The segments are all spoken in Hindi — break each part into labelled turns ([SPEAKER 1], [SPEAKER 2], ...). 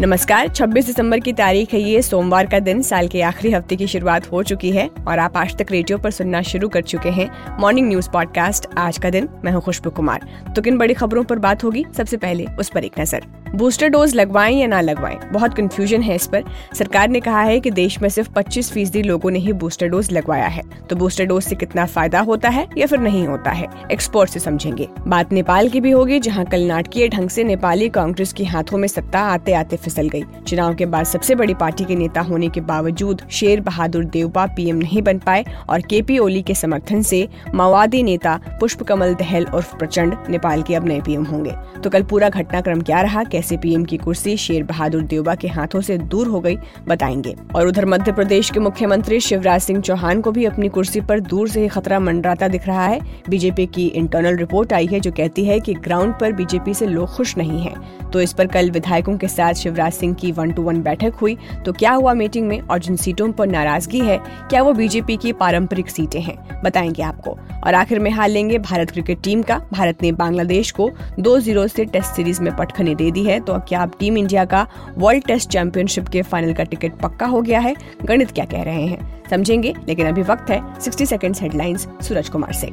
[SPEAKER 1] नमस्कार 26 दिसंबर की तारीख है, ये सोमवार का दिन, साल के आखिरी हफ़्ते की शुरुआत हो चुकी है और आप आज तक रेडियो पर सुनना शुरू कर चुके हैं मॉर्निंग न्यूज़ पॉडकास्ट आज का दिन, मैं हूँ खुशबू कुमार। तो किन बड़ी खबरों पर बात होगी? सबसे पहले उस पर एक नज़र। बूस्टर डोज लगवाएँ या ना लगवाएँ? बहुत कंफ्यूजन है इस पर। सरकार ने कहा है कि देश में सिर्फ़ 25 फ़ीसदी लोगों ने ही बूस्टर डोज लगवाया है। तो बूस्टर डोज से कितना फ़ायदा होता है या फिर नहीं होता है? एक्सपर्ट से समझेंगे। बात नेपाल की भी होगी, जहाँ कल नाटकीय ढंग से नेपाली कांग्रेस के हाथों में सत्ता आते आते फिसल गई। चुनाव के बाद सबसे बड़ी पार्टी के नेता होने के बावजूद शेर बहादुर देवपा पीएम नहीं बन पाए और के पी ओली के समर्थन से माओवादी नेता पुष्प कमल दहल उर्फ़ प्रचंड नेपाल के अब नए पीएम होंगे। तो कल पूरा घटनाक्रम क्या रहा? कैसे पीएम की कुर्सी शेर बहादुर देवबा के हाथों से दूर हो गई? बताएँगे। और उधर मध्य प्रदेश के मुख्यमंत्री शिवराज सिंह चौहान को भी अपनी कुर्सी पर दूर से ही खतरा मंडराता दिख रहा है। बीजेपी की इंटरनल रिपोर्ट आई है जो कहती है कि ग्राउंड पर बीजेपी से लोग खुश नहीं है। तो इस पर कल विधायकों के साथ शिवराज सिंह की वन टू वन बैठक हुई तो क्या हुआ मीटिंग में और जिन सीटों पर नाराज़गी है, क्या वो बीजेपी की पारंपरिक सीटें हैं? बताएँगे आपको। और आखिर में हाल लेंगे भारत क्रिकेट टीम का। भारत ने बांग्लादेश को दो ज़ीरो से टेस्ट सीरीज़ में पटखनी दे दी है तो क्या अब टीम इंडिया का वर्ल्ड टेस्ट चैंपियनशिप के फाइनल का टिकट पक्का हो गया है? गणित क्या कह रहे हैं? समझेंगे, लेकिन अभी वक्त है 60 सेकंड्स हेडलाइंस सूरज कुमार से।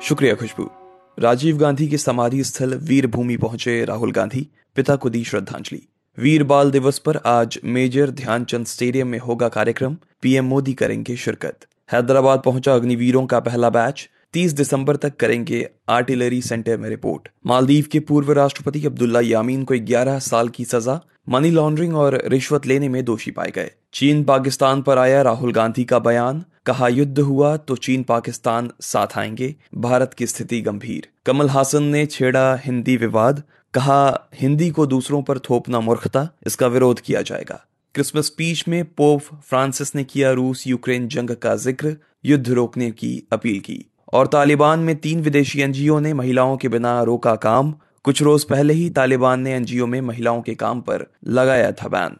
[SPEAKER 2] शुक्रिया खुशबू। राजीव गांधी के समाधि स्थल वीरभूमि पहुँचे राहुल गांधी। पिता को दी श्रद्धांजलि। वीर बाल दिवस पर आज मेजर ध्यानचंद स्टेडियम में होगा कार्यक्रम। पीएम मोदी करेंगे शिरकत। हैदराबाद पहुँचा अग्निवीरों का पहला बैच। 30 दिसंबर तक करेंगे आर्टिलरी सेंटर में रिपोर्ट। मालदीव के पूर्व राष्ट्रपति अब्दुल्ला यामीन को 11 साल की सजा। मनी लॉन्ड्रिंग और रिश्वत लेने में दोषी पाए गए। चीन पाकिस्तान पर आया राहुल गांधी का बयान, कहा, युद्ध हुआ तो चीन पाकिस्तान साथ आएँगे। भारत की स्थिति गंभीर। कमल हासन ने छेड़ा हिंदी विवाद, कहा, हिंदी को दूसरों पर थोपना मूर्खता, इसका विरोध किया जाएगा। क्रिसमस स्पीच में पोप फ्रांसिस ने किया रूस यूक्रेन जंग का ज़िक्र, युद्ध रोकने की अपील की। और तालिबान में तीन विदेशी एनजीओ ने महिलाओं के बिना रोका काम कुछ रोज पहले ही तालिबान ने एनजीओ में महिलाओं के काम पर लगाया था बैन।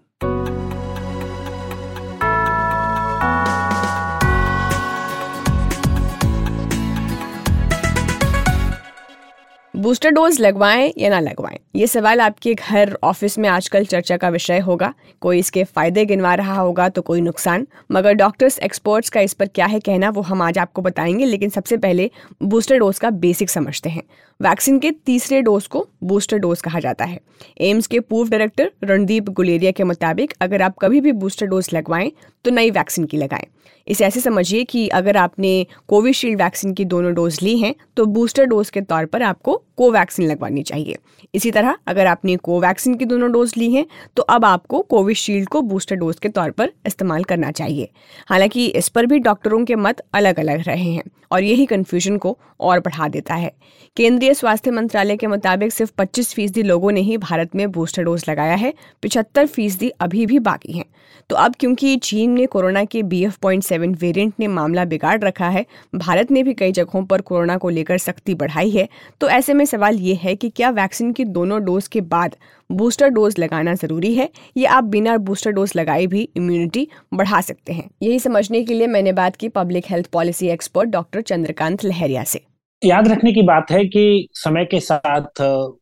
[SPEAKER 1] बूस्टर डोज लगवाएँ या ना लगवाएँ? ये सवाल आपके घर ऑफ़िस में आजकल चर्चा का विषय होगा। कोई इसके फ़ायदे गिनवा रहा होगा तो कोई नुकसान। मगर डॉक्टर्स एक्सपर्ट्स का इस पर क्या है कहना, वो हम आज आपको बताएँगे। लेकिन सबसे पहले बूस्टर डोज का बेसिक समझते हैं। वैक्सीन के तीसरे डोज को बूस्टर डोज कहा जाता है। एम्स के पूर्व डायरेक्टर रणदीप गुलेरिया के मुताबिक, अगर आप कभी भी बूस्टर डोज लगवाएँ तो नई वैक्सीन की लगाएँ। इसे ऐसे समझिए कि अगर आपने कोविशील्ड वैक्सीन की दोनों डोज ली हैं तो बूस्टर डोज के तौर पर आपको कोवैक्सीन लगवानी चाहिए। इसी तरह अगर आपने कोवैक्सीन की दोनों डोज ली हैं तो अब आपको कोविशील्ड को बूस्टर डोज के तौर पर इस्तेमाल करना चाहिए। हालाँकि इस पर भी डॉक्टरों के मत अलग अलग रहे हैं और यही कन्फ्यूज़न को और बढ़ा देता है। केंद्रीय स्वास्थ्य मंत्रालय के मुताबिक सिर्फ़ 25 फ़ीसदी लोगों ने ही भारत में बूस्टर डोज लगाया है, पिछहत्तर फ़ीसदी अभी भी बाकी हैं। तो अब क्योंकि चीन ने कोरोना के B F point seven variant ने मामला बिगाड़ रखा है। भारत ने भी कई जगहों पर कोरोना को लेकर सख्ती बढ़ाई है। तो ऐसे में सवाल ये है कि क्या वैक्सीन की दोनों डोज के बाद बूस्टर डोज लगाना ज़रूरी है या आप बिना बूस्टर डोज लगाए भी इम्यूनिटी बढ़ा सकते हैं? यही समझने के लिए मैंने बात की public health policy expert doctor Chandrakant Lahariya से।
[SPEAKER 3] याद रखने की बात है कि समय के साथ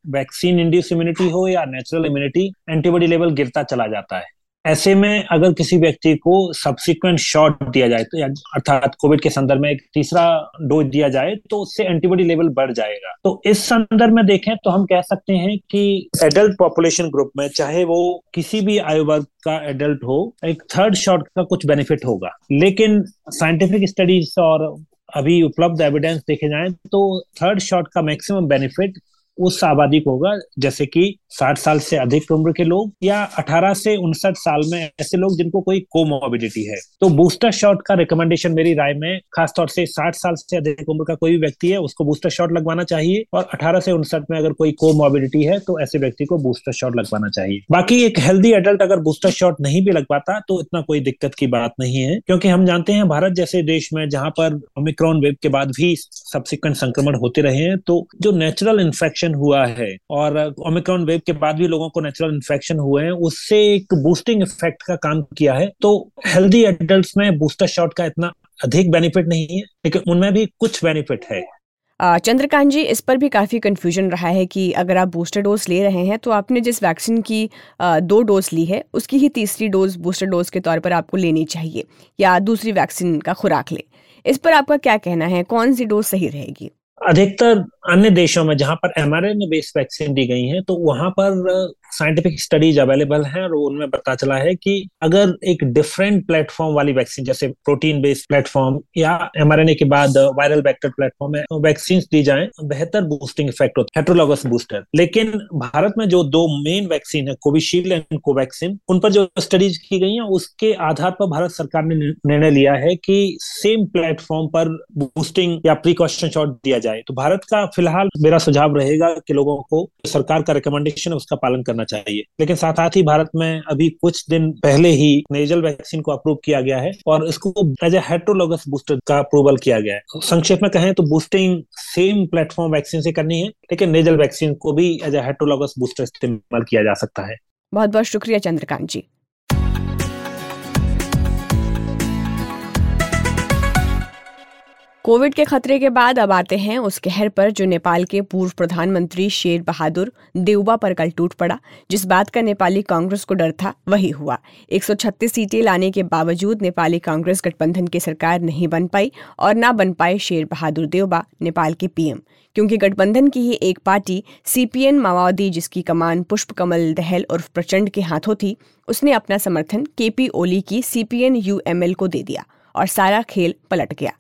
[SPEAKER 3] वैक्सीन इंड्यूस इम्यूनिटी हो या नेचुरल इम्यूनिटी एंटीबॉडी लेवल गिरता चला जाता है। ऐसे में अगर किसी व्यक्ति को सब्सिक्वेंट शॉट दिया जाए तो अर्थात कोविड के संदर्भ में एक तीसरा डोज दिया जाए तो उससे एंटीबॉडी लेवल बढ़ जाएगा। तो इस संदर्भ में देखें तो हम कह सकते हैं कि एडल्ट पॉपुलेशन ग्रुप में चाहे वो किसी भी आयु वर्ग का एडल्ट हो, एक थर्ड शॉट का कुछ बेनिफिट होगा। लेकिन साइंटिफिक स्टडीज़ और अभी उपलब्ध एविडेंस देखे जाए तो थर्ड शॉट का मैक्सिमम बेनिफिट उस आबादी को होगा, जैसे कि 60 साल से अधिक उम्र के लोग या 18 से उनसठ साल में ऐसे लोग जिनको कोई कोमोबिडिटी है। तो बूस्टर शॉट का रिकमेंडेशन मेरी राय में, खासतौर से 60 साल से अधिक उम्र का कोई भी व्यक्ति है, उसको बूस्टर शॉट लगवाना चाहिए और 18 से उनसठ में अगर कोई कोमोबिडिटी है तो ऐसे व्यक्ति को बूस्टर शॉट लगवाना चाहिए। बाकी एक हेल्दी एडल्ट अगर बूस्टर शॉट नहीं भी लग पाता तो इतना कोई दिक्कत की बात नहीं है, क्योंकि हम जानते हैं भारत जैसे देश में जहाँ पर ओमिक्रॉन वेव के बाद भी सब्सिक्वेंट संक्रमण होते रहे हैं तो जो नेचुरल इन्फेक्शन इन्फेक्शन हुआ है। और ओमिक्रॉन वेव के बाद भी लोगों को नेचुरल इन्फेक्शन हुए हैं। उससे एक बूस्टिंग इफ़ेक्ट का काम किया है। तो हेल्दी एडल्ट में बूस्टर शॉट का इतना अधिक बेनिफिट नहीं है, लेकिन उनमें भी कुछ बेनिफिट है।
[SPEAKER 1] चंद्रकांत जी, इस पर भी काफ़ी कन्फ्यूज़न रहा है कि अगर आप बूस्टर डोज ले रहे हैं तो आपने जिस वैक्सीन की दो डोज ली है, उसकी ही तीसरी डोज बूस्टर डोज के तौर पर आपको लेनी चाहिए, या दूसरी वैक्सीन का खुराक ले। इस पर आपका क्या कहना है? कौन सी डोज सही रहेगी?
[SPEAKER 3] अधिकतर अन्य देशों में जहाँ पर एमआरएनए बेस्ड वैक्सीन दी गई है तो वहाँ पर साइंटिफिक स्टडीज़ अवेलेबल हैं और उनमें पता चला है कि अगर एक डिफरेंट प्लेटफॉर्म वाली वैक्सीन जैसे प्रोटीन बेस्ड प्लेटफॉर्म या एमआरएनए के बाद वायरल वेक्टर प्लेटफॉर्म है वैक्सीन दी जाए बेहतर बूस्टिंग इफ़ेक्ट होता है हेट्रोलॉगस बूस्टर लेकिन भारत में जो दो मेन वैक्सीन है कोविशील्ड एंड कोवैक्सीन उन पर जो स्टडीज़ की गई है, उसके आधार पर भारत सरकार ने निर्णय लिया है कि सेम प्लेटफॉर्म पर बूस्टिंग या प्रिकॉशन शॉट दिया जाए। तो भारत का फ़िलहाल मेरा सुझाव रहेगा कि लोगों को सरकार का रिकमेंडेशन उसका पालन करना चाहिए। लेकिन साथ साथ ही भारत में अभी कुछ दिन पहले ही नेजल वैक्सीन को अप्रूव किया गया है और इसको एज ए हेट्रोलोगस बूस्टर का अप्रूवल किया गया है। संक्षेप में कहें तो बूस्टिंग सेम प्लेटफॉर्म वैक्सीन से करनी है, लेकिन नेजल वैक्सीन को भी एज ए हेट्रोलोगस बूस्टर इस्तेमाल किया जा सकता है।
[SPEAKER 1] बहुत बहुत शुक्रिया चंद्रकांत जी। कोविड के खतरे के बाद अब आते हैं उस कहर पर जो नेपाल के पूर्व प्रधानमंत्री शेर बहादुर देवबा पर कल टूट पड़ा, जिस बात का नेपाली कांग्रेस को डर था, वही हुआ। 136 सीटें लाने के बावजूद नेपाली कांग्रेस गठबंधन की सरकार नहीं बन पाई और ना बन पाए शेर बहादुर देवबा नेपाल के पीएम। क्योंकि गठबंधन की ही एक पार्टी, सीपीएन माओवादी जिसकी कमान पुष्प कमल दहल उर्फ़ प्रचंड के हाथों थी, उसने अपना समर्थन केपी ओली की सीपीएन यूएमएल को दे दिया और सारा खेल पलट गया।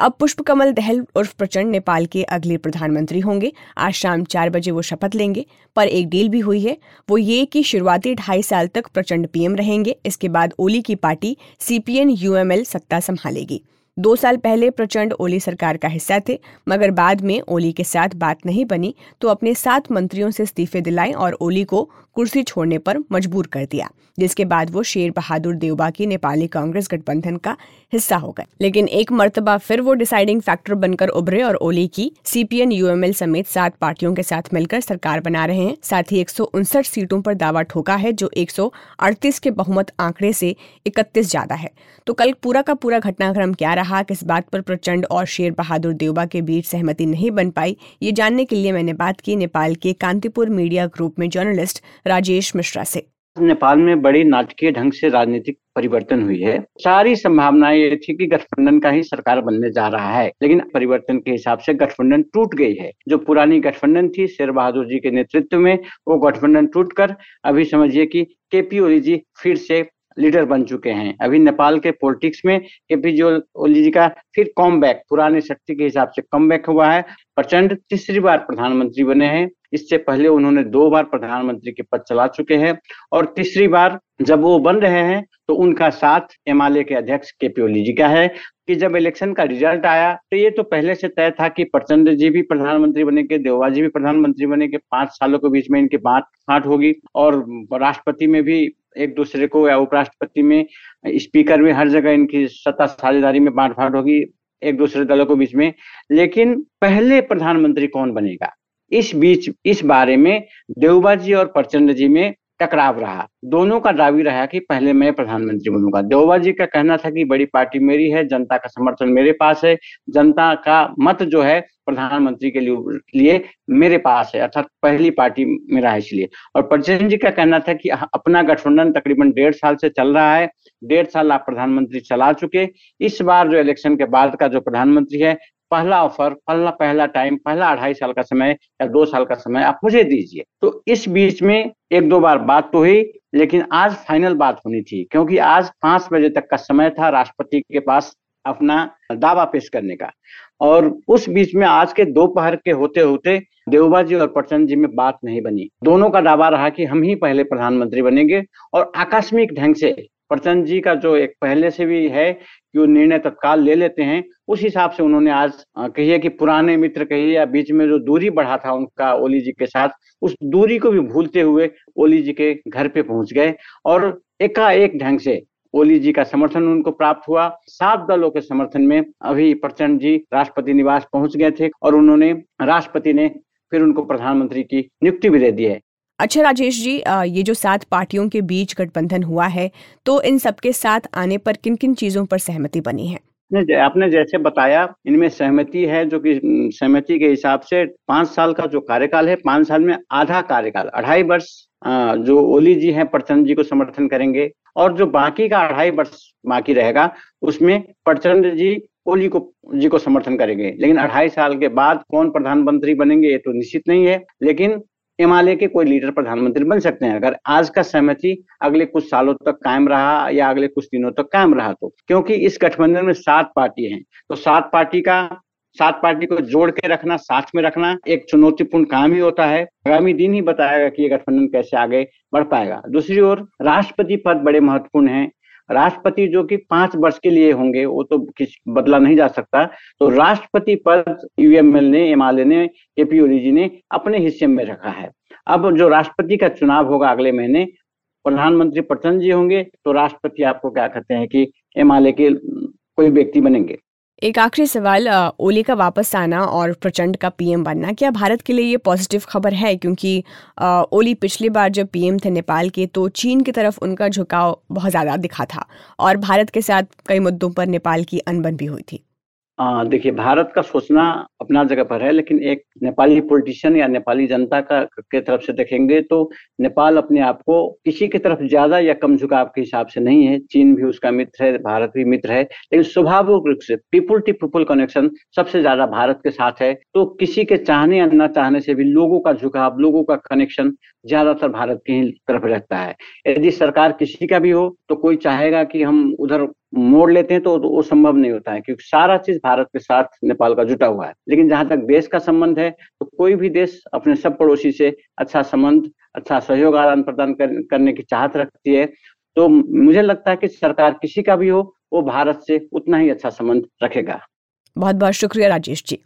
[SPEAKER 1] अब पुष्प कमल दहल उर्फ़ प्रचंड नेपाल के अगले प्रधानमंत्री होंगे। आज शाम चार बजे वो शपथ लेंगे, पर एक डील भी हुई है। वो ये कि शुरुआती ढाई साल तक प्रचंड पीएम रहेंगे। इसके बाद ओली की पार्टी सीपीएन यूएमएल सत्ता संभालेगी। दो साल पहले प्रचंड ओली सरकार का हिस्सा थे, मगर बाद में ओली के साथ बात नहीं बनी तो अपने सात मंत्रियों से इस्तीफे दिलाए और ओली को कुर्सी छोड़ने पर मजबूर कर दिया, जिसके बाद वो शेर बहादुर देवबा की नेपाली कांग्रेस गठबंधन का हिस्सा हो गए। लेकिन एक मरतबा फिर वो डिसाइडिंग फैक्टर बनकर उभरे और ओली की सीपीएन यूएमएल समेत सात पार्टियों के साथ मिलकर सरकार बना रहे हैं। साथ ही एक सौ उनसठ सीटों पर दावा ठोका है, जो एक सौ अड़तीस के बहुमत आंकड़े से इकतीस ज़्यादा है। तो कल पूरा का पूरा घटनाक्रम क्या रहा? किस बात पर प्रचंड और शेर बहादुर देवबा के बीच सहमति नहीं बन पाई? ये जानने के लिए मैंने बात की नेपाल के कांतिपुर मीडिया ग्रुप में जर्नलिस्ट राजेश मिश्रा से।
[SPEAKER 4] नेपाल में बड़ी नाटकीय ढंग से राजनीतिक परिवर्तन हुई है। सारी संभावनाएँ ये थी कि गठबंधन का ही सरकार बनने जा रहा है, लेकिन परिवर्तन के हिसाब से गठबंधन टूट गई है। जो पुरानी गठबंधन थी, शेर बहादुर जी के नेतृत्व में वो गठबंधन टूट कर अभी समझिए कि केपी ओली जी फिर से लीडर बन चुके हैं। अभी नेपाल के पॉलिटिक्स में केपी ओली जी का फिर कॉम बैक पुराने शक्ति के हिसाब से कम बैक हुआ है, प्रचंड तीसरी बार प्रधानमंत्री बने हैं। इससे पहले उन्होंने दो बार प्रधानमंत्री के पद चला चुके हैं और तीसरी बार जब वो बन रहे हैं तो उनका साथ एमआलए के अध्यक्ष के पी ओली जी का है कि जब इलेक्शन का रिज़ल्ट आया तो ये तो पहले से तय था कि प्रचंड जी भी प्रधानमंत्री बनेंगे देववा जी भी प्रधानमंत्री बनेंगे पाँच सालों के बीच में इनकी बात फाट होगी और राष्ट्रपति में भी एक दूसरे को या उपराष्ट्रपति में, स्पीकर में, हर जगह इनकी सत्ता साझेदारी में बांट फाट होगी, एक दूसरे दलों के बीच में। लेकिन पहले प्रधानमंत्री कौन बनेगा? इस बीच, इस बारे में देवबा जी और प्रचंड जी में टकराव रहा। दोनों का दावी रहा कि पहले मैं प्रधानमंत्री बनूँगा। देवबा जी का कहना था कि बड़ी पार्टी मेरी है, जनता का समर्थन मेरे पास है, जनता का मत जो है प्रधानमंत्री के लिए मेरे पास है, अर्थात पहली पार्टी मेरा है इसलिए। और प्रचंड जी का कहना था कि अपना गठबंधन तकरीबन डेढ़ साल से चल रहा है, डेढ़ साल आप प्रधानमंत्री चला चुके। इस बार जो इलेक्शन के बाद का जो प्रधानमंत्री है पहला ऑफ़र पहला पहला टाइम पहला अढ़ाई साल का समय या दो साल का समय आप मुझे दीजिए। तो इस बीच में एक दो बार बात तो हुई, लेकिन आज फाइनल बात होनी थी, क्योंकि आज पाँच बजे तक का समय था राष्ट्रपति के पास अपना दावा पेश करने का। और उस बीच में आज के दोपहर के होते होते देवबा जी और प्रचंड जी में बात नहीं बनी। दोनों का दावा रहा कि हम ही पहले प्रधानमंत्री बनेंगे और आकस्मिक ढंग से प्रचंड जी का जो एक पहले से भी है वो निर्णय तत्काल ले लेते हैं। उस हिसाब से उन्होंने आज कहिए कि पुराने मित्र कहिए या बीच में जो दूरी बढ़ा था उनका ओली जी के साथ, उस दूरी को भी भूलते हुए ओली जी के घर पे पहुँच गए और एकाएक ढंग से ओली जी का समर्थन उनको प्राप्त हुआ। सात दलों के समर्थन में अभी प्रचंड जी राष्ट्रपति निवास पहुँच गए थे और उन्होंने राष्ट्रपति ने फिर उनको प्रधानमंत्री की नियुक्ति भी दे दी है।
[SPEAKER 1] अच्छा राजेश जी ये जो सात पार्टियों के बीच गठबंधन हुआ है तो इन सबके साथ आने पर किन किन चीज़ों पर सहमति बनी है?
[SPEAKER 4] आपने जैसे बताया, इनमें सहमति है जो कि सहमति के हिसाब से पाँच साल का जो कार्यकाल है, पाँच साल में आधा कार्यकाल, अढ़ाई वर्ष जो ओली जी हैं प्रचंड जी को समर्थन करेंगे, और जो बाकी का अढ़ाई वर्ष बाकी रहेगा, उसमें प्रचंड जी, ओली को, जी को समर्थन करेंगे। लेकिन अढ़ाई साल के बाद कौन प्रधानमंत्री बनेंगे, ये तो निश्चित नहीं है, लेकिन हिमालय के कोई लीडर प्रधानमंत्री बन सकते हैं। अगर आज का सहमति अगले कुछ सालों तक कायम रहा या अगले कुछ दिनों तक कायम रहा तो। क्योंकि इस गठबंधन में सात पार्टी हैं। तो सात पार्टी का, सात पार्टी को जोड़ के रखना, साथ में रखना एक चुनौतीपूर्ण काम ही होता है। आगामी दिन ही बताएगा कि ये गठबंधन कैसे आगे बढ़ पाएगा। दूसरी ओर राष्ट्रपति पद बड़े महत्वपूर्ण हैं। राष्ट्रपति जो कि पाँच वर्ष के लिए होंगे, वो तो किस, बदला नहीं जा सकता। तो राष्ट्रपति पद यूएमएल ने एमआलए ने केपी ओली जी ने अपने हिस्से में रखा है। अब जो राष्ट्रपति का चुनाव होगा अगले महीने, प्रधानमंत्री प्रचंड जी होंगे तो राष्ट्रपति आपको क्या कहते हैं कि एमआलए के कोई व्यक्ति बनेंगे।
[SPEAKER 1] एक आखिरी सवाल ओली का वापस आना और प्रचंड का पीएम बनना, क्या भारत के लिए ये पॉजिटिव खबर है? क्योंकि ओली पिछली बार जब पीएम थे नेपाल के तो चीन की तरफ़ उनका झुकाव बहुत ज़्यादा दिखा था और भारत के साथ कई मुद्दों पर नेपाल की अनबन भी हुई थी।
[SPEAKER 4] देखिए, भारत का सोचना अपना जगह पर है, लेकिन एक नेपाली पॉलिटिशियन या नेपाली जनता का, के तरफ़ से देखेंगे तो नेपाल अपने आप को किसी की तरफ़ ज़्यादा या कम झुकाव के हिसाब से नहीं है। चीन भी उसका मित्र है, भारत भी मित्र है, लेकिन स्वाभाविक रूप से पीपुल टू पीपुल कनेक्शन सबसे ज़्यादा भारत के साथ है। तो किसी के चाहने या न चाहने से भी लोगों का झुकाव, लोगों का कनेक्शन ज़्यादातर भारत की ही तरफ़ रहता है। यदि सरकार किसी का भी हो तो कोई चाहेगा कि हम उधर मोड़ लेते हैं तो वो संभव नहीं होता है क्योंकि सारा चीज़ भारत के साथ नेपाल का जुटा हुआ है। लेकिन जहाँ तक देश का संबंध है तो कोई भी देश अपने सब पड़ोसी से अच्छा संबंध अच्छा सहयोग आदान प्रदान कर, करने की चाहत रखती है। तो मुझे लगता है कि सरकार किसी का भी हो वो भारत से उतना ही अच्छा संबंध रखेगा।
[SPEAKER 1] बहुत बहुत शुक्रिया राजेश जी।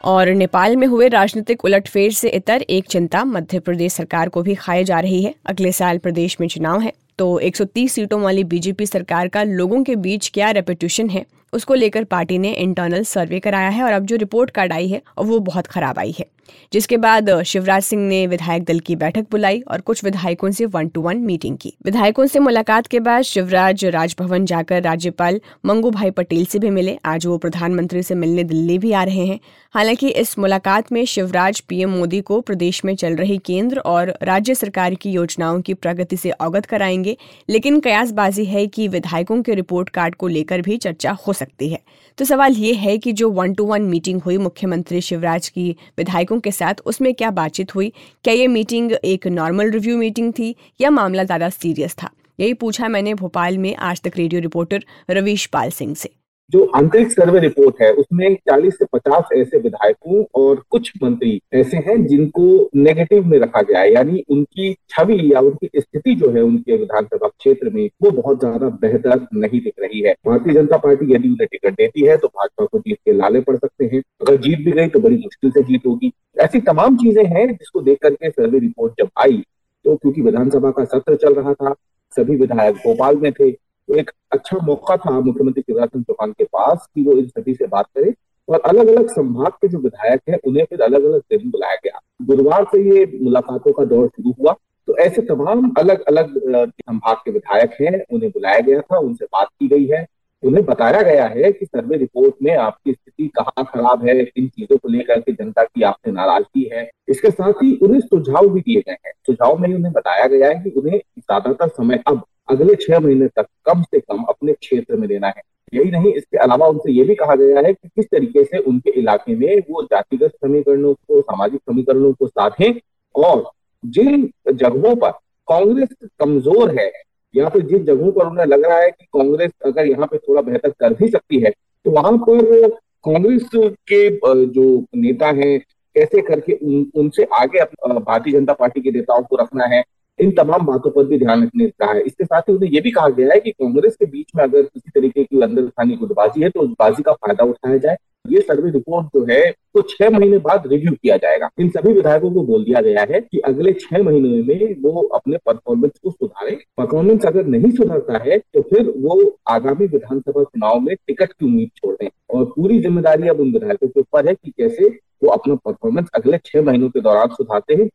[SPEAKER 1] और नेपाल में हुए राजनीतिक उलटफेर से इतर एक चिंता मध्य प्रदेश सरकार को भी खाई जा रही है। अगले साल प्रदेश में चुनाव है तो 130 सीटों वाली बीजेपी सरकार का लोगों के बीच क्या रेपुटेशन है, उसको लेकर पार्टी ने इंटरनल सर्वे कराया है और अब जो रिपोर्ट कार्ड आई है वो बहुत खराब आई है। जिसके बाद शिवराज सिंह ने विधायक दल की बैठक बुलाई और कुछ विधायकों से वन टू वन मीटिंग की। विधायकों से मुलाकात के बाद शिवराज राजभवन जाकर राज्यपाल मंगू भाई पटेल से भी मिले। आज वो प्रधानमंत्री से मिलने दिल्ली भी आ रहे हैं। हालाँकि इस मुलाकात में शिवराज पीएम मोदी को प्रदेश में चल रही केंद्र और राज्य सरकार की योजनाओं की प्रगति से अवगत कराएँगे, लेकिन कयासबाजी है कि विधायकों के रिपोर्ट कार्ड को लेकर भी चर्चा हो सकती है। तो सवाल ये है कि जो वन टू वन मीटिंग हुई मुख्यमंत्री शिवराज की विधायकों के साथ उसमें क्या बातचीत हुई? क्या ये मीटिंग एक नॉर्मल रिव्यू मीटिंग थी या मामला ज़्यादा सीरियस था? यही पूछा मैंने भोपाल में आज तक रेडियो रिपोर्टर रवीश पाल सिंह से।
[SPEAKER 5] जो आंतरिक सर्वे रिपोर्ट है, उसमें 40 से 50 ऐसे विधायकों और कुछ मंत्री ऐसे हैं जिनको नेगेटिव में रखा गया है। यानी उनकी छवि या उनकी स्थिति जो है उनके विधानसभा क्षेत्र में, वो बहुत ज़्यादा बेहतर नहीं दिख रही है। भारतीय जनता पार्टी यदि उन्हें टिकट देती है तो भाजपा को जीत के लाले पड़ सकते हैं। अगर जीत भी गई तो बड़ी मुश्किल से जीत होगी। ऐसी तमाम चीज़ें हैं जिसको देख करके सर्वे रिपोर्ट जब आई तो क्योंकि विधानसभा का सत्र चल रहा था, सभी विधायक भोपाल में थे एक अच्छा मौका था मुख्यमंत्री शिवराज सिंह चौहान के पास कि वो इन सभी से बात करे। और अलग अलग संभाग के जो विधायक हैं, उन्हें फिर अलग अलग दिन बुलाया गया। गुरुवार से ये मुलाकातों का दौर शुरू हुआ। तो ऐसे तमाम अलग अलग संभाग के विधायक हैं, उन्हें बुलाया गया था, उनसे बात की गई है। उन्हें बताया गया है कि सर्वे रिपोर्ट में आपकी स्थिति कहाँ खराब है, इन चीज़ों को लेकर के जनता की आपने नाराज़गी है। इसके साथ ही उन्हें सुझाव भी दिए गए हैं। सुझाव में उन्हें बताया गया है कि उन्हें ज़्यादातर समय अब अगले छह महीने तक कम से कम अपने क्षेत्र में देना है। यही नहीं इसके अलावा उनसे ये भी कहा गया है कि किस तरीके से उनके इलाके में वो जातिगत समीकरणों को सामाजिक समीकरणों को साधें और जिन जगहों पर कांग्रेस कमज़ोर है या फिर जिन जगहों पर उन्हें लग रहा है कि कांग्रेस अगर यहाँ पे थोड़ा बेहतर कर भी सकती है तो वहाँ पर कांग्रेस के जो नेता हैं कैसे करके उन, उनसे आगे भारतीय जनता पार्टी के नेताओं को रखना है इन तमाम बातों पर भी ध्यान रखने का है। इसके साथ ही उन्हें यह भी कहा गया है कि कांग्रेस के बीच में अगर किसी तरीके की अंदर स्थानीय गुटबाजी है तो उस बाजी का फ़ायदा उठाया जाए। ये सर्वे रिपोर्ट जो है तो छह महीने बाद रिव्यू किया जाएगा। इन सभी विधायकों को बोल दिया गया है कि अगले छह महीने में वो अपने परफॉर्मेंस को सुधारें। परफॉर्मेंस अगर नहीं सुधरता है तो फिर वो आगामी विधानसभा चुनाव में टिकट की उम्मीद छोड़ दें। और पूरी ज़िम्मेदारी अब उन विधायकों के ऊपर है कि कैसे वो अपना परफॉर्मेंस अगले छह महीनों के दौरान सुधारते हैं।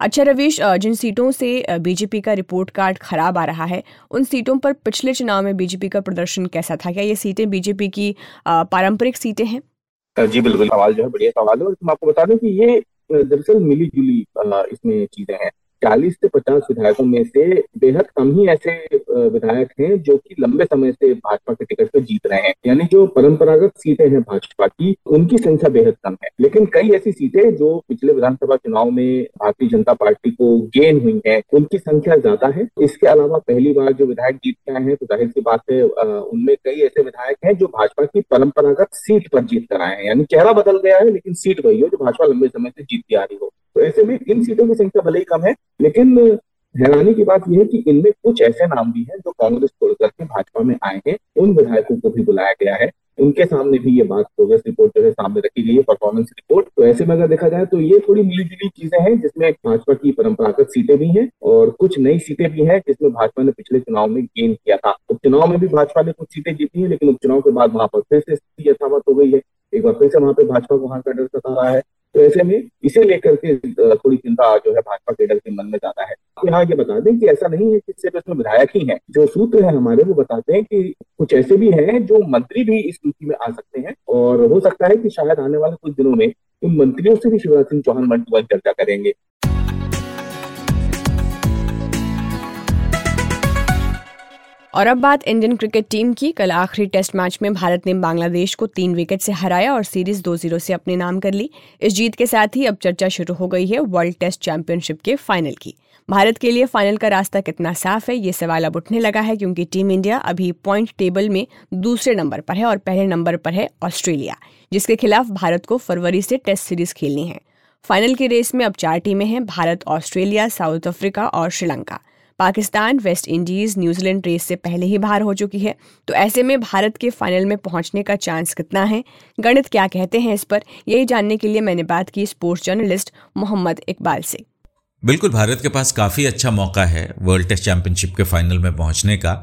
[SPEAKER 1] अच्छा रवीश जिन सीटों से बीजेपी का रिपोर्ट कार्ड खराब आ रहा है, उन सीटों पर पिछले चुनाव में बीजेपी का प्रदर्शन कैसा था? क्या ये सीटें बीजेपी की पारंपरिक सीटें हैं?
[SPEAKER 5] जी, बिल्कुल। सवाल जो है, बढ़िया सवाल है और आपको बता दें कि ये दरअसल मिली जुली इसमें चीज़ें हैं। चालीस से पचास विधायकों में से बेहद कम ही ऐसे विधायक हैं जो कि लंबे समय से भाजपा के टिकट पर जीत रहे हैं। यानी जो परंपरागत सीटें हैं भाजपा की, उनकी संख्या बेहद कम है। लेकिन कई ऐसी सीटें जो पिछले विधानसभा चुनाव में भारतीय जनता पार्टी को गेन हुई है, उनकी संख्या ज़्यादा है। इसके अलावा पहली बार जो विधायक जीत आए हैं तो ज़ाहिर सी बात है उनमें कई ऐसे विधायक हैं जो भाजपा की परंपरागत सीट पर जीत कर आए हैं। यानी चेहरा बदल गया है, लेकिन सीट वही हो जो भाजपा लंबे समय से जीतती आ रही हो। तो ऐसे में इन सीटों की संख्या भले ही कम है, लेकिन हैरानी की बात यह है कि इनमें कुछ ऐसे नाम भी हैं जो कांग्रेस छोड़ करके भाजपा में आए हैं। उन विधायकों को भी बुलाया गया है। उनके सामने भी ये बात प्रोग्रेस रिपोर्ट जो है सामने रखी गई है परफॉर्मेंस रिपोर्ट तो ऐसे में अगर देखा जाए तो ये थोड़ी मिली जुली चीज़ें हैं जिसमें भाजपा की परंपरागत सीटें भी हैं और कुछ नई सीटें भी हैं जिसमें भाजपा ने पिछले चुनाव में गेन किया था। उपचुनाव में भी भाजपा ने कुछ सीटें जीती है, लेकिन उपचुनाव के बाद वहाँ पर फिर से स्थिति यथावत हो गई है। एक बार फिर से वहाँ पर भाजपा को हार का डर सता रहा है। तो ऐसे में इसे लेकर के थोड़ी चिंता जो है भाजपा केडर के मन में ज़्यादा है। यहाँ ये बता दें कि ऐसा नहीं है कि सिर्फ़ इसमें विधायक ही हैं। जो सूत्र है हमारे, वो बताते हैं कि कुछ ऐसे भी हैं जो मंत्री भी इस सूची में आ सकते हैं और हो सकता है कि शायद आने वाले कुछ दिनों में इन मंत्रियों से भी Shivraj Singh Chauhan one to one चर्चा करेंगे।
[SPEAKER 1] और अब बात इंडियन क्रिकेट टीम की। कल आखिरी टेस्ट मैच में भारत ने बांग्लादेश को तीन विकेट से हराया और सीरीज़ दो ज़ीरो से अपने नाम कर ली। इस जीत के साथ ही अब चर्चा शुरू हो गई है वर्ल्ड टेस्ट चैंपियनशिप के फाइनल की। भारत के लिए फाइनल का रास्ता कितना साफ़ है, ये सवाल अब उठने लगा है क्योंकि टीम इंडिया अभी पॉइंट टेबल में दूसरे नंबर पर है और पहले नंबर पर है ऑस्ट्रेलिया, जिसके खिलाफ भारत को फरवरी से टेस्ट सीरीज़ खेलनी है। फाइनल की रेस में अब चार टीमें हैं, भारत, ऑस्ट्रेलिया, साउथ अफ्रीका और Sri Lanka. Pakistan, West Indies New Zealand race से पहले ही बाहर हो चुकी है। तो ऐसे में भारत के फाइनल में पहुँचने का चांस कितना है? गणित क्या कहते हैं इस पर? यही जानने के लिए मैंने बात की स्पोर्ट्स जर्नलिस्ट मोहम्मद इकबाल से।
[SPEAKER 6] बिल्कुल, भारत के पास काफ़ी अच्छा मौका है वर्ल्ड टेस्ट चैंपियनशिप के फाइनल में पहुँचने का।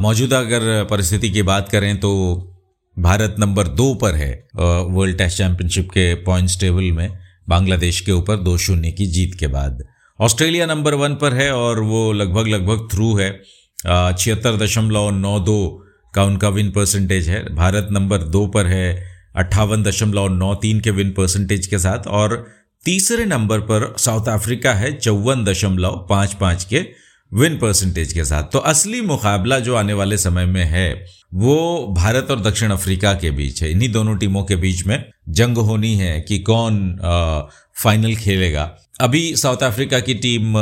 [SPEAKER 6] मौजूदा अगर परिस्थिति की बात करें तो भारत नंबर दो पर है वर्ल्ड टेस्ट चैंपियनशिप के पॉइंट्स टेबल में, बांग्लादेश के ऊपर दो शून्य की जीत के बाद। ऑस्ट्रेलिया नंबर वन पर है और वो लगभग लगभग थ्रू है। छिहत्तर दशमलव नौ दो का उनका विन परसेंटेज है। भारत नंबर दो पर है, अट्ठावन दशमलव नौ तीन के विन परसेंटेज के साथ और तीसरे नंबर पर साउथ अफ्रीका है, चौवन दशमलव पाँच पाँच के विन परसेंटेज के साथ। तो असली मुकाबला जो आने वाले समय में है वो भारत और दक्षिण अफ्रीका के बीच है। इन्हीं दोनों टीमों के बीच में जंग होनी है कि कौन आ, फाइनल खेलेगा। अभी साउथ अफ्रीका की टीम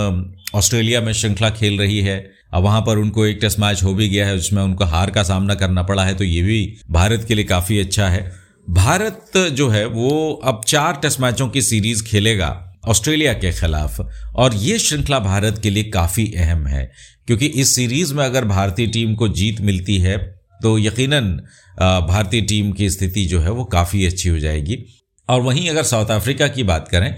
[SPEAKER 6] ऑस्ट्रेलिया में श्रृंखला खेल रही है। अब वहाँ पर उनको एक टेस्ट मैच हो भी गया है उसमें उनको हार का सामना करना पड़ा है तो ये भी भारत के लिए काफ़ी अच्छा है। भारत जो है वो अब चार टेस्ट मैचों की सीरीज़ खेलेगा ऑस्ट्रेलिया के खिलाफ और ये श्रृंखला भारत के लिए काफ़ी अहम है। क्योंकि इस सीरीज़ में अगर भारतीय टीम को जीत मिलती है तो यकीनन भारतीय टीम की स्थिति जो है वो काफ़ी अच्छी हो जाएगी। और वहीं अगर साउथ अफ्रीका की बात करें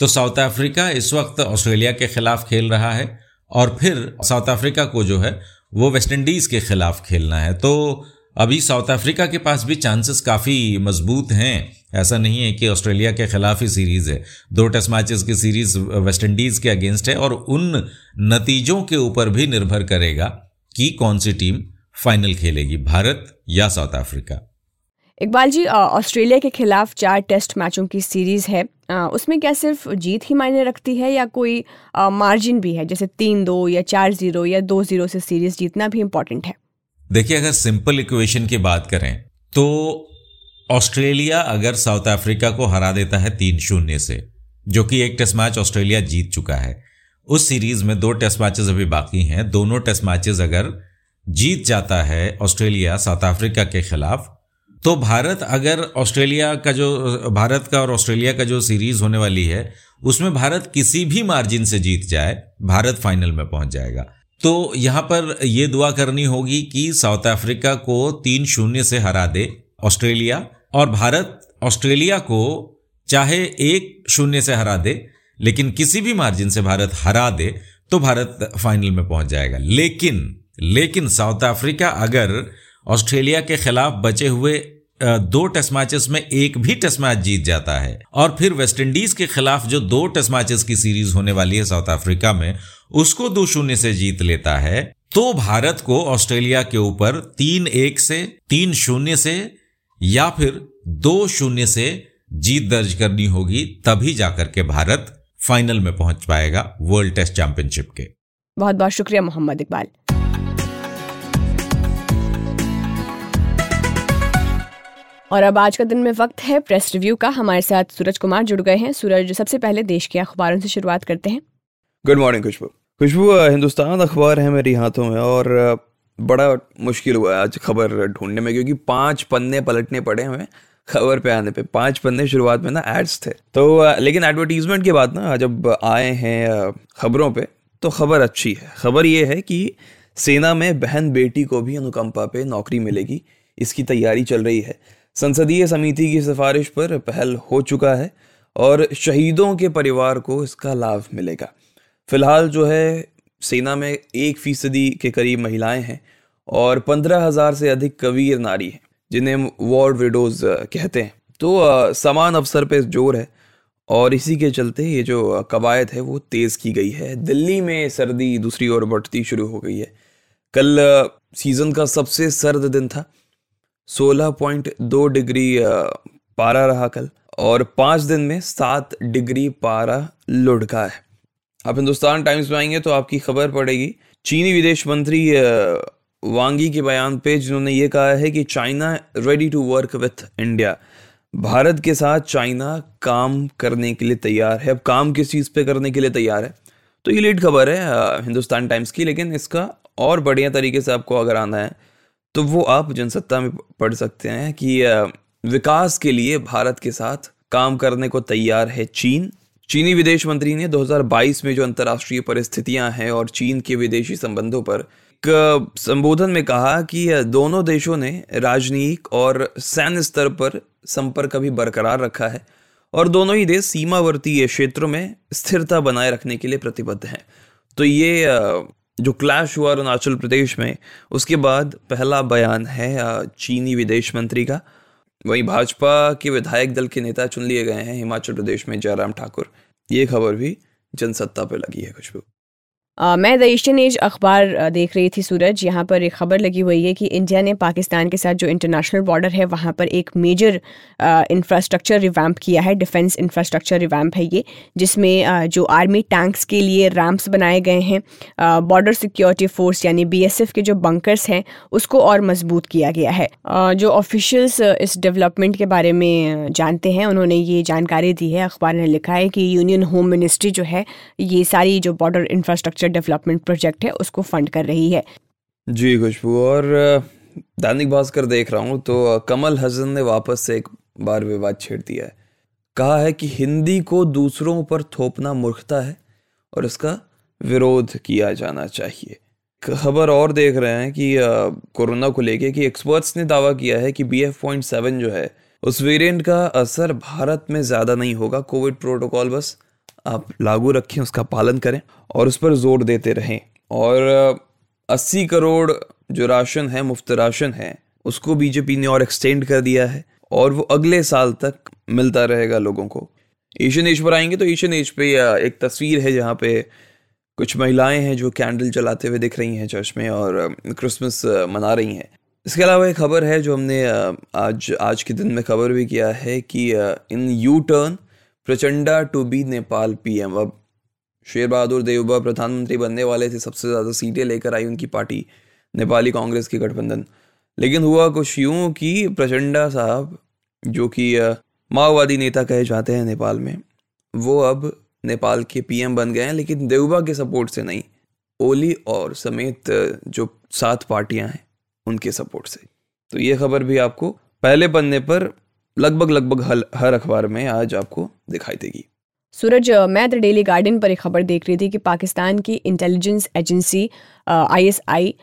[SPEAKER 6] तो साउथ अफ्रीका इस वक्त ऑस्ट्रेलिया के खिलाफ खेल रहा है और फिर साउथ अफ्रीका को जो है वो वेस्ट इंडीज के खिलाफ खेलना है। तो अभी साउथ अफ्रीका के पास भी चांसेस काफ़ी मज़बूत हैं। ऐसा नहीं है कि ऑस्ट्रेलिया के खिलाफ ही सीरीज़ है। दो टेस्ट मैचेस की सीरीज़ वेस्ट इंडीज के अगेंस्ट है और उन नतीजों के ऊपर भी निर्भर करेगा कि कौन सी टीम फाइनल खेलेगी भारत या South Africa.
[SPEAKER 1] Iqbal ji Australia के खिलाफ चार टेस्ट मैचों की सीरीज़ है। उसमें क्या सिर्फ़ जीत ही मायने रखती है या कोई मार्जिन भी है? जैसे तीन दो या चार ज़ीरो या दो ज़ीरो से सीरीज़ जीतना भी इम्पोर्टेंट है।
[SPEAKER 6] देखिए अगर सिंपल इक्वेशन की बात करें तो ऑस्ट्रेलिया अगर साउथ अफ्रीका को हरा देता है तीन शून्य से जो कि एक टेस्ट मैच ऑस्ट्रेलिया जीत चुका है उस सीरीज़ में दो टेस्ट मैचेस अभी बाकी हैं। दोनों टेस्ट मैचेस अगर जीत जाता है ऑस्ट्रेलिया, साउथ अफ्रीका के खिलाफ तो भारत अगर ऑस्ट्रेलिया का जो, भारत का और ऑस्ट्रेलिया का जो सीरीज़ होने वाली है, उसमें भारत किसी भी मार्जिन से जीत जाए, भारत फाइनल में पहुँच जाएगा। तो यहाँ पर यह दुआ करनी होगी कि साउथ अफ्रीका को तीन शून्य से हरा दे ऑस्ट्रेलिया, और भारत ऑस्ट्रेलिया को चाहे एक शून्य से हरा दे, लेकिन किसी भी मार्जिन से भारत हरा दे तो भारत फाइनल में पहुँच जाएगा। लेकिन लेकिन साउथ अफ्रीका अगर ऑस्ट्रेलिया के खिलाफ बचे हुए दो टेस्ट मैचेस में एक भी टेस्ट मैच जीत जाता है और फिर वेस्टइंडीज के खिलाफ जो दो टेस्ट मैचेस की सीरीज़ होने वाली है साउथ अफ्रीका में, उसको दो शून्य से जीत लेता है। तो भारत को ऑस्ट्रेलिया के ऊपर तीन एक से, तीन शून्य से या फिर दो शून्य से जीत दर्ज करनी होगी, तभी जाकर के भारत फाइनल में पहुँच पाएगा वर्ल्ड टेस्ट चैंपियनशिप के।
[SPEAKER 1] बहुत बहुत शुक्रिया मोहम्मद इकबाल। और अब आज का दिन में वक्त है प्रेस रिव्यू का। हमारे साथ सूरज कुमार जुड़ गए हैं। सूरज, सबसे पहले देश के अखबारों से शुरुआत करते हैं।
[SPEAKER 2] गुड मॉर्निंग खुशबू खुशबू हिंदुस्तान अखबार है मेरी हाथों में और बड़ा मुश्किल हुआ आज खबर ढूँढने में क्योंकि पाँच पन्ने पलटने पड़े हमें खबर पे आने पे। पाँच पन्ने शुरुआत में ना एड्स थे। तो लेकिन एडवर्टीजमेंट के बाद ना जब आए हैं खबरों पे तो खबर अच्छी है। खबर ये है कि सेना में बहन बेटी को भी अनुकंपा पे नौकरी मिलेगी। इसकी तैयारी चल रही है। संसदीय समिति की सिफारिश पर पहल हो चुका है और शहीदों के परिवार को इसका लाभ मिलेगा। फ़िलहाल जो है, सेना में एक फ़ीसदी के करीब महिलाएँ हैं और पंद्रह हज़ार से अधिक कवीर नारी हैं, जिन्हें वॉर्ड विडोज कहते हैं। तो समान अवसर पर ज़ोर है और इसी के चलते ये जो कवायद है वो तेज़ की गई है। दिल्ली में सर्दी दूसरी ओर बढ़ती शुरू हो गई है। कल सीज़न का सबसे सर्द दिन था। 16.2 डिग्री पारा रहा कल और पाँच दिन में सात डिग्री पारा लुढ़का है। आप हिंदुस्तान टाइम्स में आएँगे तो आपकी खबर पड़ेगी। चीनी विदेश मंत्री वांगी के बयान पे जिन्होंने ये कहा है कि China ready to work with India Bharat के साथ चाइना काम करने के लिए तैयार है। अब काम किस चीज़ पे करने के लिए तैयार है? तो ये लीड खबर है हिंदुस्तान टाइम्स की, लेकिन इसका और बढ़िया तरीके से आपको अगर आना है तो वो आप जनसत्ता में पढ़ सकते हैं कि विकास के लिए भारत के साथ काम करने को तैयार है चीन। चीनी विदेश मंत्री ने 2022 में जो अंतर्राष्ट्रीय परिस्थितियाँ हैं और चीन के विदेशी संबंधों पर संबोधन में कहा कि दोनों देशों ने राजनीतिक और सैन्य स्तर पर संपर्क अभी बरकरार रखा है और दोनों ही देश सीमावर्ती क्षेत्रों में स्थिरता बनाए रखने के लिए प्रतिबद्ध हैं। तो ये जो क्लैश हुआ अरुणाचल प्रदेश में, उसके बाद पहला बयान है चीनी विदेश मंत्री का। वहीं भाजपा के विधायक दल के नेता चुन लिए गए हैं हिमाचल प्रदेश में जयराम ठाकुर। ये खबर भी जनसत्ता पर लगी है खुशबू।
[SPEAKER 1] मैं द एशियन एज अखबार देख रही थी सूरज। यहाँ पर एक खबर लगी हुई है कि इंडिया ने पाकिस्तान के साथ जो इंटरनेशनल बॉर्डर है, वहाँ पर एक मेजर इंफ्रास्ट्रक्चर रिवैम्प किया है। डिफेंस इंफ्रास्ट्रक्चर रिवैम्प है ये, जिसमें जो आर्मी टैंक्स के लिए रैम्प्स बनाए गए हैं बॉर्डर सिक्योरिटी फोर्स यानी बीएसएफ के जो बंकर्स हैं, उसको और मज़बूत किया गया है। जो ऑफिशियल्स इस डेवलपमेंट के बारे में जानते हैं, उन्होंने ये जानकारी दी है। अखबार ने लिखा है कि यूनियन होम मिनिस्ट्री जो है, ये सारी जो border infrastructure infrastructure development project है, उसको फंड कर रही है।
[SPEAKER 2] जी, खुशबू। और दैनिक भास्कर देख रहा हूँ तो कमल हसन ने वापस से एक बार विवाद छेड़ दिया है। कहा है कि हिंदी को दूसरों पर थोपना मूर्खता है और इसका विरोध किया जाना चाहिए। खबर और देख रहे हैं कि कोरोना को लेके कि एक्सपर्ट्स ने दावा किया है कि बी एफ़ पॉइंट सेवन जो है, उस वेरिएंट का असर भारत में ज़्यादा नहीं होगा कोविड प्रोटोकॉल बस। आप लागू रखें, उसका पालन करें और उस पर ज़ोर देते रहें। और 80 करोड़ जो राशन है, मुफ़्त राशन है, उसको बीजेपी ने और एक्सटेंड कर दिया है और वो अगले साल तक मिलता रहेगा लोगों को। एशियन एज पर आएँगे तो एशियन एज पे एक तस्वीर है जहाँ पे कुछ महिलाएँ हैं जो कैंडल जलाते हुए दिख रही हैं चर्च में और क्रिसमस मना रही हैं। इसके अलावा एक खबर है जो हमने आज आज के दिन में खबर भी किया है कि in U turn Prachanda to be Nepal PM अब शेर बहादुर देवबा प्रधानमंत्री बनने वाले थे, सबसे ज़्यादा सीटें लेकर आई उनकी पार्टी, नेपाली कांग्रेस के गठबंधन। लेकिन हुआ कुछ यूँ कि प्रचंडा साहब, जो कि माओवादी नेता कहे जाते हैं नेपाल में, वो अब नेपाल के पीएम बन गए हैं, लेकिन देवबा के सपोर्ट से नहीं। ओली और समेत जो सात पार्टियाँ हैं, उनके सपोर्ट से। तो ये खबर भी आपको पहले पन्ने पर लगभग लगभग हर अखबार में आज आपको दिखाई देगी।
[SPEAKER 1] सूरज मैं द डेली गार्डन पर एक खबर देख रही थी कि पाकिस्तान की इंटेलिजेंस एजेंसी आईएसआई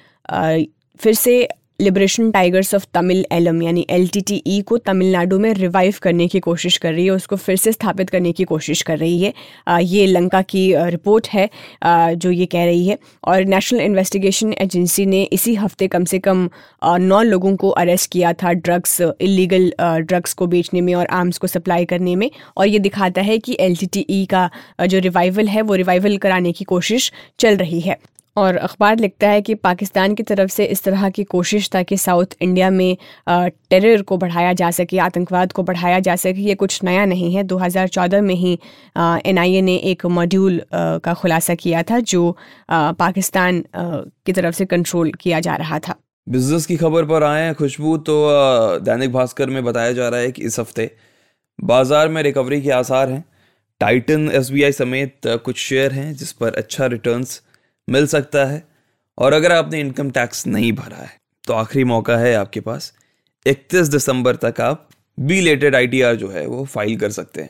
[SPEAKER 1] फिर से Liberation Tigers of Tamil Eelam यानी एलटीटीई को तमिलनाडु में रिवाइव करने की कोशिश कर रही है, उसको फिर से स्थापित करने की कोशिश कर रही है। ये लंका की रिपोर्ट है जो ये कह रही है। और नेशनल इन्वेस्टिगेशन एजेंसी ने इसी हफ़्ते कम से कम नौ लोगों को अरेस्ट किया था ड्रग्स इलीगल ड्रग्स को बेचने में और आर्म्स को सप्लाई करने में। और ये दिखाता है कि एलटीटीई का जो रिवाइवल है, वो रिवाइवल कराने की कोशिश चल रही है। और अखबार लिखता है कि पाकिस्तान की तरफ़ से इस तरह की कोशिश ताकि साउथ इंडिया में टेरर को बढ़ाया जा सके, आतंकवाद को बढ़ाया जा सके, ये कुछ नया नहीं है। 2014 में ही एनआईए ने एक मॉड्यूल का खुलासा किया था जो पाकिस्तान की तरफ़ से कंट्रोल किया जा रहा था।
[SPEAKER 2] बिज़नेस की खबर पर आए खुशबू तो दैनिक भास्कर में बताया जा रहा है कि इस हफ़्ते बाज़ार में रिकवरी के आसार हैं। टाइटन एसबीआई समेत कुछ शेयर हैं जिस पर अच्छा रिटर्न्स मिल सकता है। और अगर आपने इनकम टैक्स नहीं भरा है तो आखिरी मौका है आपके पास। 31 दिसंबर तक आप बी लेटेड आई जो है, वो फ़ाइल कर सकते हैं।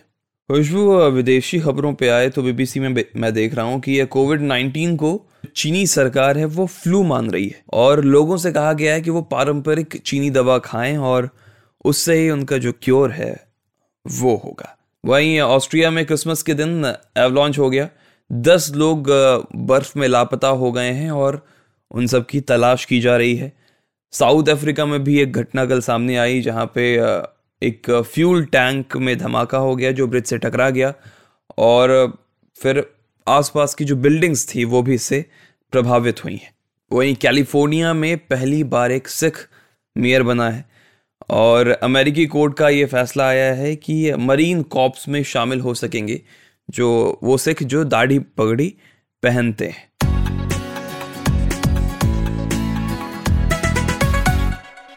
[SPEAKER 2] खुशबू विदेशी खबरों पे आए तो बीबीसी में मैं देख रहा हूँ कि ये कोविड 19 को चीनी सरकार है, वो फ्लू मान रही है। और लोगों से कहा गया है कि वो पारंपरिक चीनी दवा खाएँ और उससे ही उनका जो क्योर है, वो होगा। वहीं ऑस्ट्रिया में क्रिसमस के दिन एवलॉन्च हो गया। दस लोग बर्फ़ में लापता हो गए हैं और उन सब की तलाश की जा रही है। साउथ अफ्रीका में भी एक घटना कल सामने आई जहाँ पे एक फ्यूल टैंक में धमाका हो गया जो ब्रिज से टकरा गया और फिर आसपास की जो बिल्डिंग्स थी वो भी इससे प्रभावित हुई हैं। वहीं कैलिफ़ोर्निया में पहली बार एक सिख मेयर बना है और अमेरिकी कोर्ट का ये फैसला आया है कि मरीन कॉप्स में शामिल हो सकेंगे। जो वो सिख जो दाढ़ी पगड़ी पहनते हैं।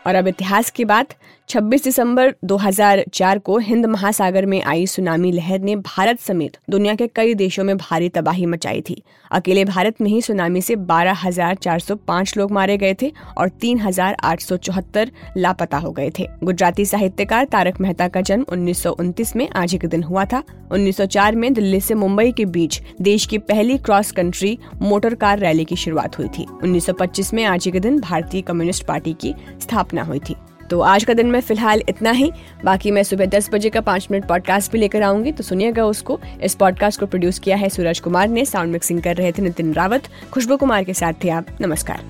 [SPEAKER 1] और अब इतिहास की बात। 26 दिसंबर 2004 को हिंद महासागर में आई सुनामी लहर ने भारत समेत दुनिया के कई देशों में भारी तबाही मचाई थी। अकेले भारत में ही सुनामी से 12,405 लोग मारे गए थे और 3,874 लापता हो गए थे। गुजराती साहित्यकार तारक मेहता का जन्म उन्नीस में आज ही के दिन हुआ था। 1904 में दिल्ली से मुंबई के बीच देश की पहली cross country motor car rally की शुरुआत हुई थी। 1925 में आज ही के दिन भारतीय कम्युनिस्ट पार्टी की स्थापना हुई थी। तो आज का दिन में फ़िलहाल इतना ही। बाकी मैं सुबह दस बजे का पाँच मिनट पॉडकास्ट भी लेकर आऊँगी तो सुनिएगा उसको। इस पॉडकास्ट को प्रोड्यूस किया है सूरज कुमार ने साउंड मिक्सिंग कर रहे थे नितिन रावत। खुशबू कुमार के साथ थे आप। नमस्कार।